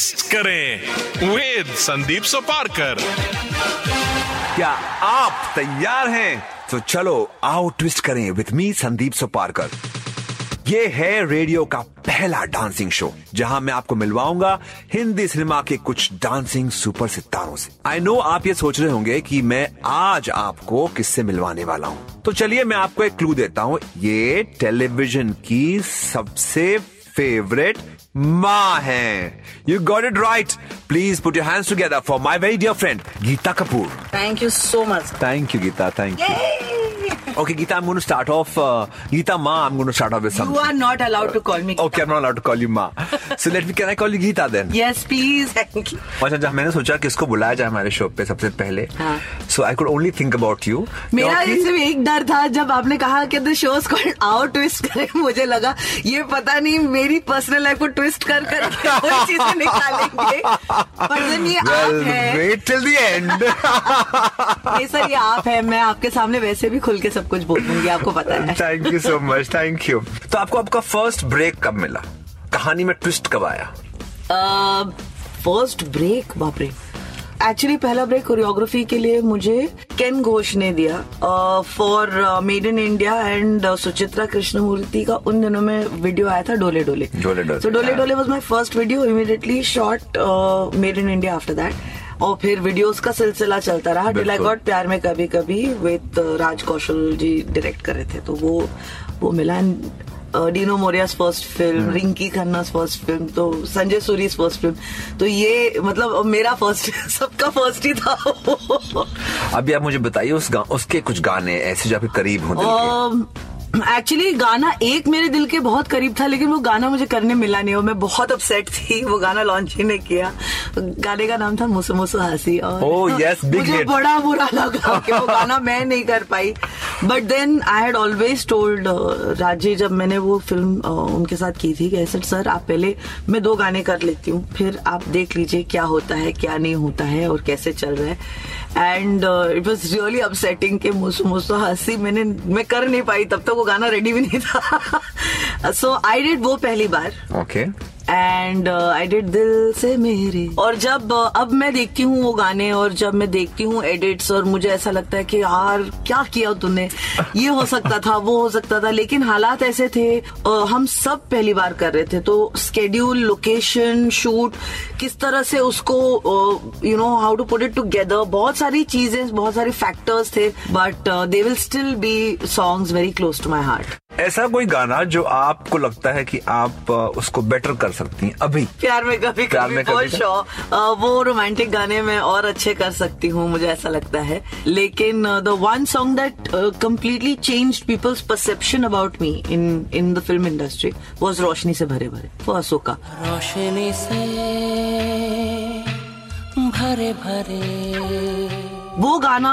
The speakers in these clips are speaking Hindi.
twist करें विद संदीप सोपारकर। क्या आप तैयार हैं? तो चलो आओ ट्विस्ट करें विथ मी संदीप सोपारकर। ये है रेडियो का पहला डांसिंग शो जहाँ मैं आपको मिलवाऊँगा हिंदी सिनेमा के कुछ डांसिंग सुपर सितारों से। आई नो आप ये सोच रहे होंगे कि मैं आज आपको किससे मिलवाने वाला हूँ। तो चलिए मैं आपको एक क्लू देता हूँ। ये टेलीविज़न की सबसे फेवरेट माँ है you got it right please put your hands together for my very dear friend Geeta Kapoor Thank you so much. Thank you, Geeta. Thank you. Okay, Geeta, I'm going to start off. Uh, Geeta Ma, I'm going to start off with something. You are not allowed to call me. Okay, I'm not allowed to call you Ma. so let me, can I call you Geeta then? Yes, please. Thank you. अच्छा जब मैंने सोचा कि इसको बुलाया जाए हमारे शो पे सबसे पहले हाँ. So I could only think about you मेरा इसमें एक डर था जब आपने कहा कि द शोज़ कॉल्ड आओ ट्विस्ट करे मुझे लगा ये पता नहीं मेरी पर्सनल लाइफ को ट्विस्ट कर कर कोई चीज़ें निकालेंगे पर ये आप है वेट टिल द एंड ये सर ये आप है मैं आपके सामने वैसे भी खुल के सब कुछ बोल दूँगी आपको पता है। Thank you so much thank you तो आपको आपका फ़र्स्ट ब्रेक कब मिला? कहानी में ट्विस्ट कब आया? फ़र्स्ट ब्रेक बाप रे एक्चुअली पहला ब्रेक कोरियोग्राफी के लिए मुझे केन घोष ने दिया for made in India and Suchitra Krishnamoorthi का उन दिनों में वीडियो आया था डोले डोले। डोले डोले, डोले हाँ। Dole was my first video immediately shot made in India after that और फिर वीडियोस का सिलसिला चलता रहा। डिल आई गॉट प्यार में कभी कभी with Raj Kaushal ji direct कर रहे थे। तो वो वो मिला। And Dino Morea's first film Rinki Khanna first film तो संजय सूरी फ़र्स्ट फ़िल्म तो ये मतलब मेरा फ़र्स्ट सबका फ़र्स्ट ही था। अभी आप मुझे बताइए उस गा, उसके कुछ गाने ऐसे जो आपके करीब हों एक्चुअली गाना एक मेरे दिल के बहुत करीब था लेकिन वो गाना मुझे करने मिला नहीं और मैं बहुत अपसेट थी। वो गाना लॉन्च ही नहीं किया। गाने का नाम था मुसु मुसु हँसी और Oh, yes, big मुझे hit. बड़ा बुरा लगा कि वो गाना मैं नहीं कर पाई। But then I had always told Raje जब मैंने वो फ़िल्म uh, उनके साथ की थी कि ऐसे सर आप पहले मैं दो गाने कर लेती हूँ फिर आप देख लीजिए क्या होता है क्या नहीं होता है और कैसे चल रहा है। And it was really upsetting के मोसो मोसो हँसी मैंने, मैं कर नहीं पाई, तब तक वो गाना रेडी भी नहीं था। सो आई डिड वो पहली बार। ओके एंड आई डिड दिल से मेरे और जब uh, अब मैं देखती हूँ वो गाने और जब मैं देखती हूँ एडिट्स और मुझे ऐसा लगता है कि यार क्या किया तूने? ये हो सकता था वो हो सकता था लेकिन हालात ऐसे थे uh, हम सब पहली बार कर रहे थे। तो स्केड्यूल लोकेशन शूट किस तरह से उसको you know how to put it together बहुत सारी चीज़ें बहुत सारे फैक्टर्स थे but they will still be songs very close to my heart ऐसा कोई गाना जो आपको लगता है कि आप उसको बेटर कर सकती हैं अभी? प्यार में कभी प्यार कभी में कभी? श्योर वो रोमांटिक गाने में और अच्छे कर सकती हूँ मुझे ऐसा लगता है। लेकिन the one song that completely change people's perception about me in in the film industry was रोशनी से भरे भरे फॉर अशोका रोशनी से भरे भरे वो गाना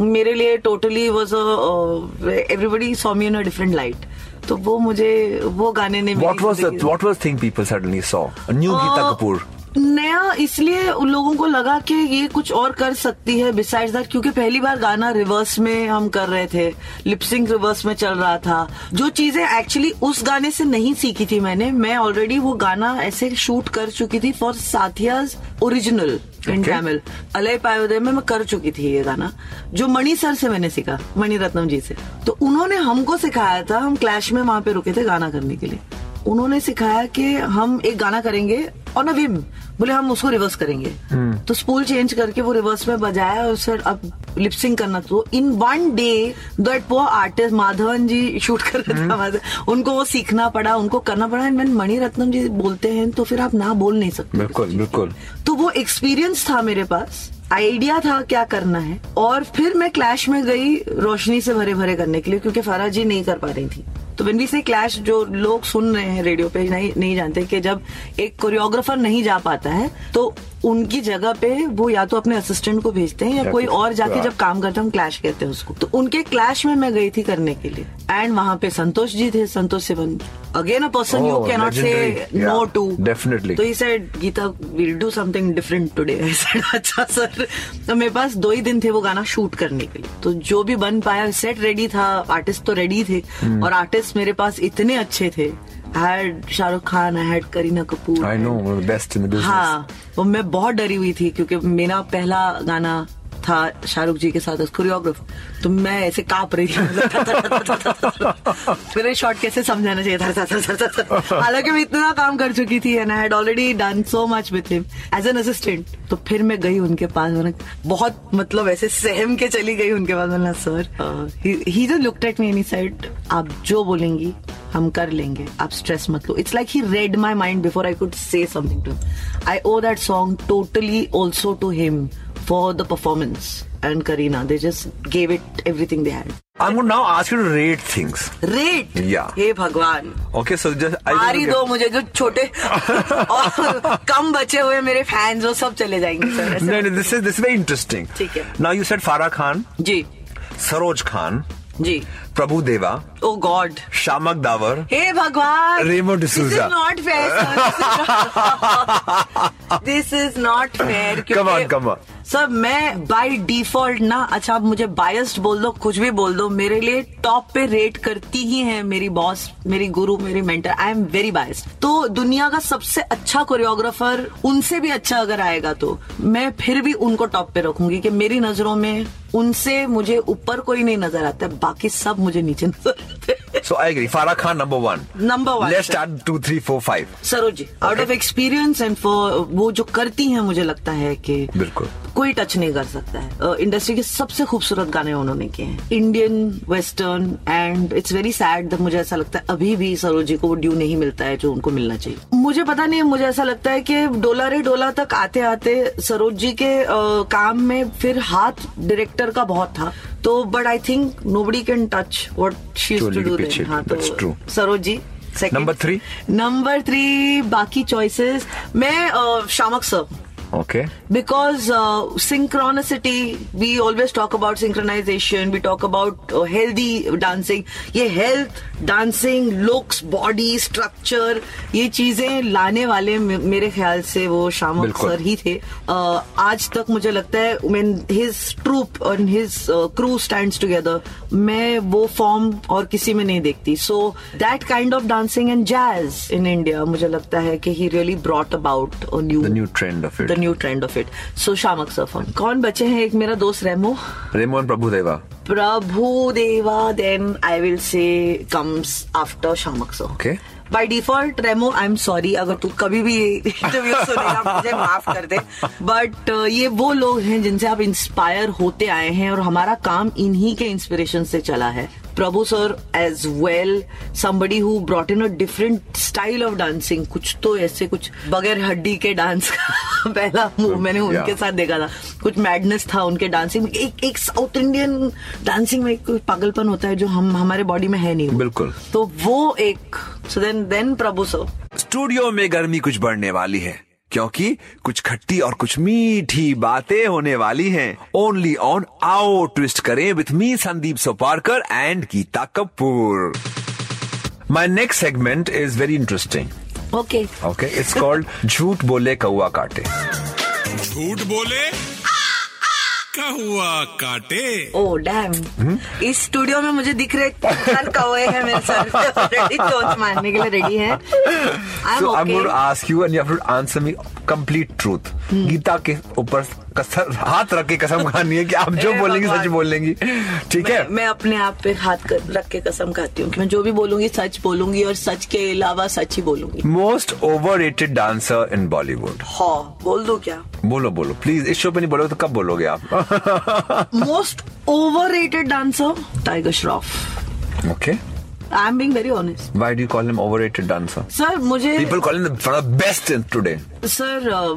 मेरे लिए totally was everybody saw me in a different light तो वो मुझे वो गाने ने what was what was thing people suddenly saw new Geeta Kapoor नया इसलिए उन लोगों को लगा कि ये कुछ और कर सकती है बिसाइड्स दैट क्योंकि पहली बार गाना रिवर्स में हम कर रहे थे लिपसिंग रिवर्स में चल रहा था। जो चीज़ें एक्चुअली उस गाने से नहीं सीखी थी मैंने मैं ऑलरेडी वो गाना ऐसे शूट कर चुकी थी for Saathiya's original in. Tamil Alaipayuthey में मैं कर चुकी थी ये गाना जो मणि सर से मैंने सीखा मणि रत्नम जी से। तो उन्होंने हमको सिखाया था हम क्लैश में वहाँ पे रुके थे गाना करने के लिए। उन्होंने सिखाया कि हम एक गाना करेंगे और अ विम बोले हम उसको रिवर्स करेंगे। तो स्पूल चेंज करके वो रिवर्स में बजाया और सर अब लिपसिंग करना तो इन वन डे दैट वो आर्टिस्ट माधवन जी शूट कर रहे थे माधव- उनको वो सीखना पड़ा उनको करना पड़ा। एंड मणि रत्नम जी बोलते हैं तो फिर आप ना बोल नहीं सकते। बिल्कुल बिल्कुल। तो वो एक्सपीरियंस था मेरे पास आइडिया था क्या करना है। और फिर मैं क्लैश में गई रोशनी से भरे भरे करने के लिए क्योंकि फारा जी नहीं कर पा रही थी। तो वेन वी से क्लैश जो लोग सुन रहे हैं रेडियो पे नहीं नहीं जानते कि जब एक कोरियोग्राफर नहीं जा पाता है तो उनकी जगह पे वो या तो अपने असिस्टेंट को भेजते हैं या या कोई और जाके हाँ। जब काम करते हैं हम क्लैश कहते हैं उसको तो उनके क्लैश में मैं गई थी करने के लिए एंड वहाँ पे संतोष जी थे Santosh Sivan again a person you Oh, can not say legendary. No Yeah, too definitely. तो he said Geeta will do something different today I said अच्छा सर तो मेरे पास दो ही दिन थे वो गाना शूट करने के लिए। तो जो भी बन पाया सेट रेडी था आर्टिस्ट तो रेडी थे। Hmm. और आर्टिस्ट मेरे पास इतने अच्छे थे। I had Shahrukh Khan I had Kareena Kapoor I know best in the business हाँ वो मैं बहुत डरी हुई थी क्योंकि मेरा पहला गाना था शाहरुख जी के साथ कोरियोग्राफ तो मैं ऐसे काँप रही थी मेरे शॉट कैसे समझाना चाहिए था। हालाँकि मैं इतना काम कर चुकी थी and I had already done so much with him as an assistant तो फिर मैं गई उनके पास मैंने बहुत मतलब ऐसे सहम के चली गई उनके पास मैंने सर ही जो लुकड एट मी साइड आप जो बोलेंगी हम कर लेंगे आप स्ट्रेस मत लो it's like he read my mind before I could say something to I owe that song totally also to him For the performance and Kareena they just gave it everything they had I'm going to now ask you to rate things. Rate Yeah. हे भगवान Okay, so just I मार ही दो मुझे जो छोटे और कम बचे हुए मेरे फैंस वो सब चले जाएंगे सर ऐसे No, no, this is this is very interesting. ठीक है। Now you said Farah Khan, ji Saroj Khan, ji Prabhu Deva oh god Shamak Davar हे भगवान this is not fair this is not fair Come on, come on. Sir मैं बाय डिफ़ॉल्ट ना अच्छा आप मुझे बायस्ड बोल दो कुछ भी बोल दो मेरे लिए टॉप पे रेट करती ही है मेरी बॉस मेरी गुरु मेरी mentor I am very biased तो दुनिया का सबसे अच्छा कोरियोग्राफर उनसे भी अच्छा अगर आएगा तो मैं फिर भी उनको टॉप पे रखूँगी कि मेरी नज़रों में उनसे मुझे ऊपर कोई नहीं नज़र आता बाकी सब मुझे नीचे नज़र आते हैं So I agree. Farah Khan number one. Number one, Let's start two, three, four, five. Saroj ji out of experience and for वो जो करती हैं मुझे लगता है कि बिल्कुल। कोई टच नहीं कर सकता है इंडस्ट्री के सबसे खूबसूरत गाने उन्होंने किए हैं Indian western and it's very sad मुझे ऐसा लगता है अभी भी सरोज जी को वो ड्यू नहीं मिलता है जो उनको मिलना चाहिए मुझे पता नहीं मुझे ऐसा लगता है कि डोला रे डोला तक आते आते सरोज जी के अ, काम में फिर हाथ डायरेक्टर का बहुत था तो but I think nobody can touch what she to do हाँ तो true. Saroj ji second. Number number three बाकी चॉइसेस मैं Shiamak sir Okay. because uh, synchronicity we always talk about synchronization we talk about uh, healthy dancing ये health dancing looks body structure ये चीज़ें लाने वाले मे- मेरे ख्याल से वो शामक बिल्कुल। सर ही थे uh, आज तक मुझे लगता है when his troop and his uh, crew stands together मैं वो फॉर्म और किसी में नहीं देखती so that kind of dancing and jazz in India मुझे लगता है कि he really brought about new The new trend of it. The new trend of it so Shiamak सफन कौन बचे हैं? एक मेरा दोस्त रेमो। Remo and Prabhu Deva. Prabhu Deva then I will say comes after Shiamak sir Okay. By default Remo I am sorry अगर तू कभी भी इंटरव्यू सुनेगा मुझे माफ़ कर दे। बट ये वो लोग हैं जिनसे आप इंस्पायर होते आए हैं और हमारा काम इन्हीं के इंस्पिरेशन से चला है। Prabhu sir as well somebody who brought in a different style of dancing कुछ तो ऐसे कुछ बगैर हड्डी के डांस का पहला मूव मैंने उनके साथ देखा था। कुछ मैडनेस था उनके डांसिंग में। एक एक साउथ इंडियन डांसिंग में कोई पागलपन होता है जो हम हमारे बॉडी में है नहीं। बिल्कुल। तो वो एक so then then Prabhu sir studio में गर्मी कुछ बढ़ने वाली है। क्योंकि कुछ खट्टी और कुछ मीठी बातें होने वाली हैं। ओनली ऑन आओ ट्विस्ट करें with me Sandip Soparkar and Geeta Kapoor my next segment is very interesting okay okay it's called झूठ बोले कौआ काटे। झूठ बोले का हुआ काटे। ओ डैम इस स्टूडियो में मुझे दिख रहे कौए हैं मेरे सर ऑलरेडी चोंच मारने के लिए रेडी है। I am ask you and you have to answer me complete truth to answer me complete truth. Geeta के ऊपर कसर हाथ रख के कसम खानी है कि आप जो बोलेंगी सच बोलेंगी। ठीक है? मैं अपने आप पे हाथ रख के कसम खाती हूँ कि मैं जो भी बोलूँगी सच बोलूँगी और सच के अलावा सच ही बोलूँगी। Most over dancer in Bollywood हाँ बोल दो क्या? बोलो बोलो प्लीज़ इस शो पे नहीं बोलोगे तो कब बोलोगे आप? Most over rated dancer Tiger Shroff okay I am being very honest why do you call him over rated dancer sir मुझे call him the best in today sir uh,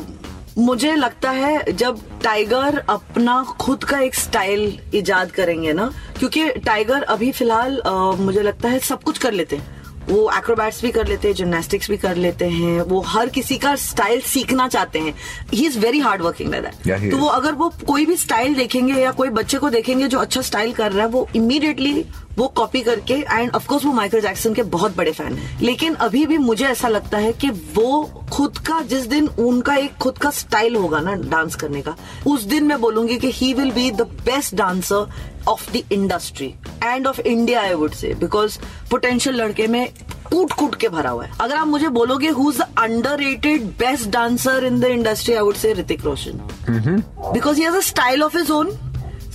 मुझे लगता है जब टाइगर अपना खुद का एक स्टाइल इजाद करेंगे ना क्योंकि टाइगर अभी फ़िलहाल मुझे लगता है सब कुछ कर लेते हैं। वो एक्रोबैट्स भी कर लेते हैं जिमनास्टिक्स भी कर लेते हैं वो हर किसी का स्टाइल सीखना चाहते हैं। He is very hard working that तो वो अगर वो कोई भी स्टाइल देखेंगे या कोई बच्चे को देखेंगे जो अच्छा स्टाइल कर रहा है वो इमीडिएटली वो कॉपी करके एंड ऑफकोर्स वो माइकल जैक्सन के बहुत बड़े फ़ैन है। लेकिन अभी भी मुझे ऐसा लगता है कि वो खुद का जिस दिन उनका एक खुद का स्टाइल होगा ना डांस करने का उस दिन मैं बोलूँगी कि he will be the best dancer of the industry and of India I would say because potential लड़के में कूट कूट के भरा हुआ है। अगर आप मुझे बोलोगे who is the under rated best dancer in the industry I would say Hrithik Roshan because he has a style of his own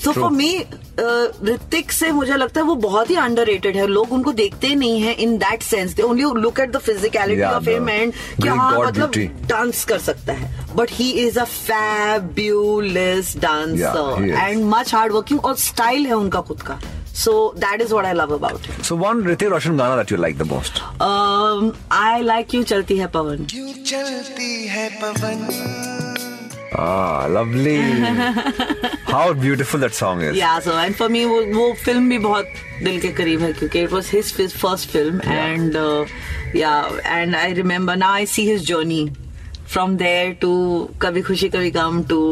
so for me Hrithik से मुझे लगता है वो बहुत ही अंडर है। लोग उनको देखते ही नहीं है in that sense they only look at the physicality of him and कि हाँ मतलब डांस कर सकता है। But he is a fabulous dancer and much hard working और स्टाइल है उनका खुद का। So that is what I love about him so one Hrithik Roshan गाना that you like the most I like you चलती है पवन। क्यों चलती है पवन। Ah, lovely. How beautiful that song is. या सो एंड फॉर मी वो वो फ़िल्म भी बहुत दिल के करीब है क्योंकि it was his first film and yeah and I remember now I see his journey from there to Kabhi Khushi Kabhi Gham to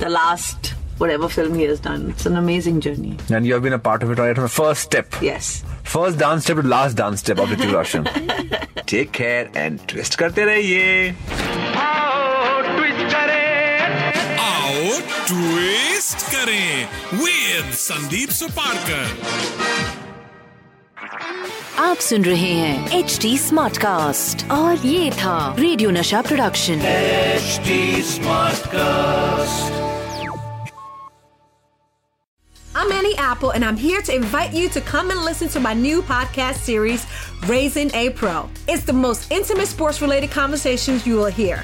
the last whatever film he has done it's an amazing journey And you have been a part of it right from the first step. yes First dance step to last dance step of Hrithik Roshan. Take care and twist करते रहिए. ट्विस्ट करें विद संदीप सुपारकर आप सुन रहे हैं एच डी स्मार्ट कास्ट और ये था radio Nasha production HD Smartcast. I'm Annie Apple, and I'm here to invite you to come and listen to my new podcast series, Raising a Pro. It's the most intimate sports related conversations you will hear.